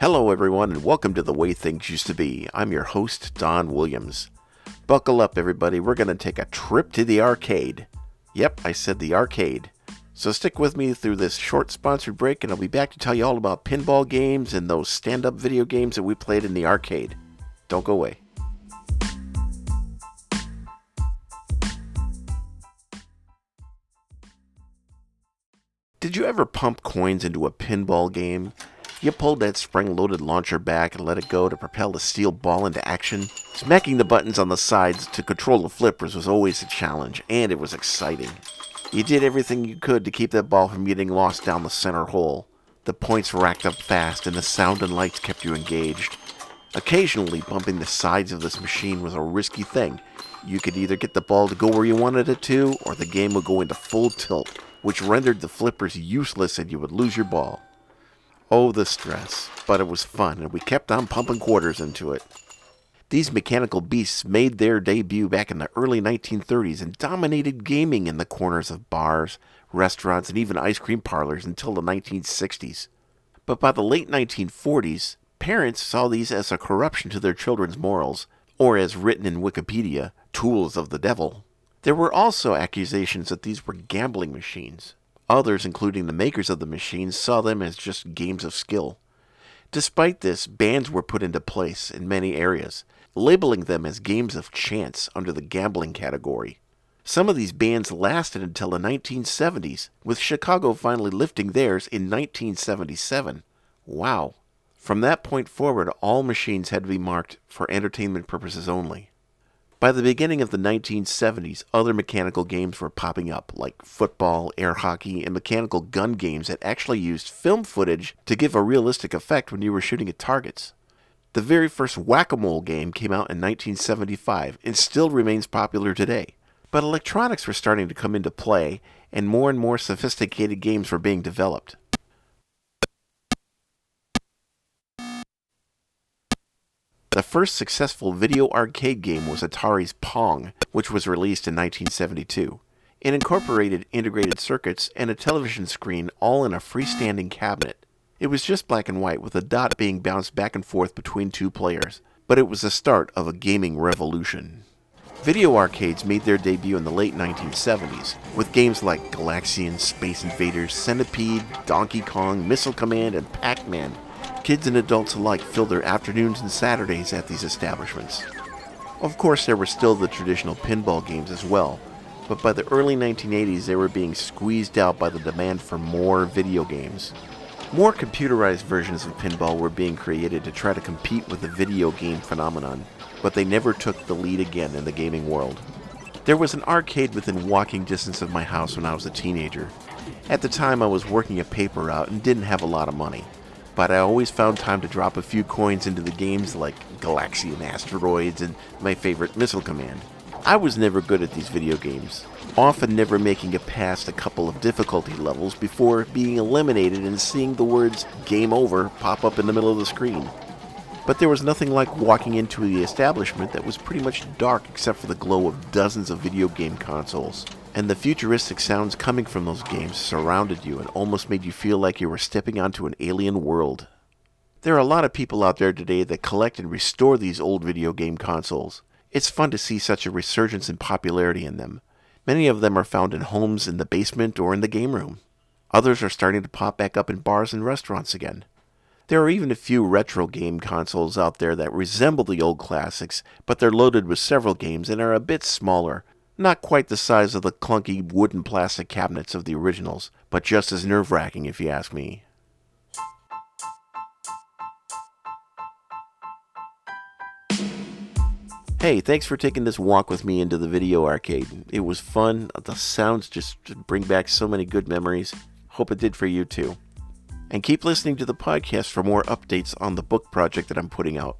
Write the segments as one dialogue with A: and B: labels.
A: Hello, everyone, and welcome to The Way Things Used to Be. I'm your host, Don Williams. Buckle up, everybody. We're going to take a trip to the arcade. Yep, I said the arcade. So stick with me through this short sponsored break, and I'll be back to tell you all about pinball games and those stand up video games that we played in the arcade. Don't go away. Did you ever pump coins into a pinball game? You pulled that spring loaded launcher back and let it go to propel the steel ball into action. Smacking the buttons on the sides to control the flippers was always a challenge, and it was exciting. You did everything you could to keep that ball from getting lost down the center hole. The points racked up fast, and the sound and lights kept you engaged. Occasionally, bumping the sides of this machine was a risky thing. You could either get the ball to go where you wanted it to, or the game would go into full tilt, which rendered the flippers useless and you would lose your ball. Oh, the stress. But it was fun, and we kept on pumping quarters into it. These mechanical beasts made their debut back in the early 1930s and dominated gaming in the corners of bars, restaurants, and even ice cream parlors until the 1960s. But by the late 1940s, parents saw these as a corruption to their children's morals, or as written in Wikipedia, tools of the devil. There were also accusations that these were gambling machines, Others, including the makers of the machines, saw them as just games of skill. Despite this, bans were put into place in many areas, labeling them as games of chance under the gambling category. Some of these bans lasted until the 1970s, with Chicago finally lifting theirs in 1977. Wow. From that point forward, all machines had to be marked for entertainment purposes only. By the beginning of the 1970s, other mechanical games were popping up, like football, air hockey, and mechanical gun games that actually used film footage to give a realistic effect when you were shooting at targets. The very first whack a mole game came out in 1975 and still remains popular today. But electronics were starting to come into play, and more and more sophisticated games were being developed. The first successful video arcade game was Atari's Pong, which was released in 1972. It incorporated integrated circuits and a television screen all in a freestanding cabinet. It was just black and white with a dot being bounced back and forth between two players, but it was the start of a gaming revolution. Video arcades made their debut in the late 1970s, with games like Galaxian, Space Invaders, Centipede, Donkey Kong, Missile Command, and Pac Man Kids and adults alike filled their afternoons and Saturdays at these establishments. Of course, there were still the traditional pinball games as well, but by the early 1980s they were being squeezed out by the demand for more video games. More computerized versions of pinball were being created to try to compete with the video game phenomenon, but they never took the lead again in the gaming world. There was an arcade within walking distance of my house when I was a teenager. At the time, I was working a paper route and didn't have a lot of money but I always found time to drop a few coins into the games like Galaxian Asteroids and my favorite Missile Command. I was never good at these video games, often never making it past a couple of difficulty levels before being eliminated and seeing the words Game Over pop up in the middle of the screen. But there was nothing like walking into the establishment that was pretty much dark except for the glow of dozens of video game consoles and the futuristic sounds coming from those games surrounded you and almost made you feel like you were stepping onto an alien world. There are a lot of people out there today that collect and restore these old video game consoles. It's fun to see such a resurgence in popularity in them. Many of them are found in homes in the basement or in the game room. Others are starting to pop back up in bars and restaurants again. There are even a few retro game consoles out there that resemble the old classics, but they're loaded with several games and are a bit smaller, not quite the size of the clunky wooden plastic cabinets of the originals, but just as nerve wracking if you ask me. Hey, thanks for taking this walk with me into the video arcade. It was fun. The sounds just bring back so many good memories. Hope it did for you too. And keep listening to the podcast for more updates on the book project that I'm putting out.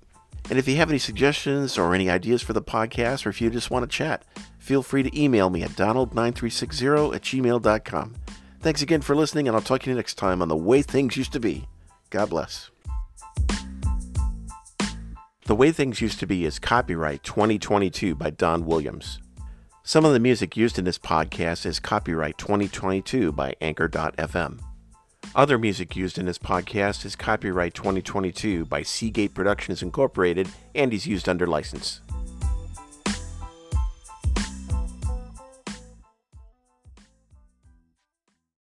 A: And if you have any suggestions or any ideas for the podcast, or if you just want to chat, feel free to email me at donald9360 at gmail.com. Thanks again for listening, and I'll talk to you next time on The Way Things Used to Be. God bless. The Way Things Used to Be is copyright 2022 by Don Williams. Some of the music used in this podcast is copyright 2022 by Anchor.fm. Other music used in this podcast is copyright 2022 by Seagate Productions Incorporated and is used under license.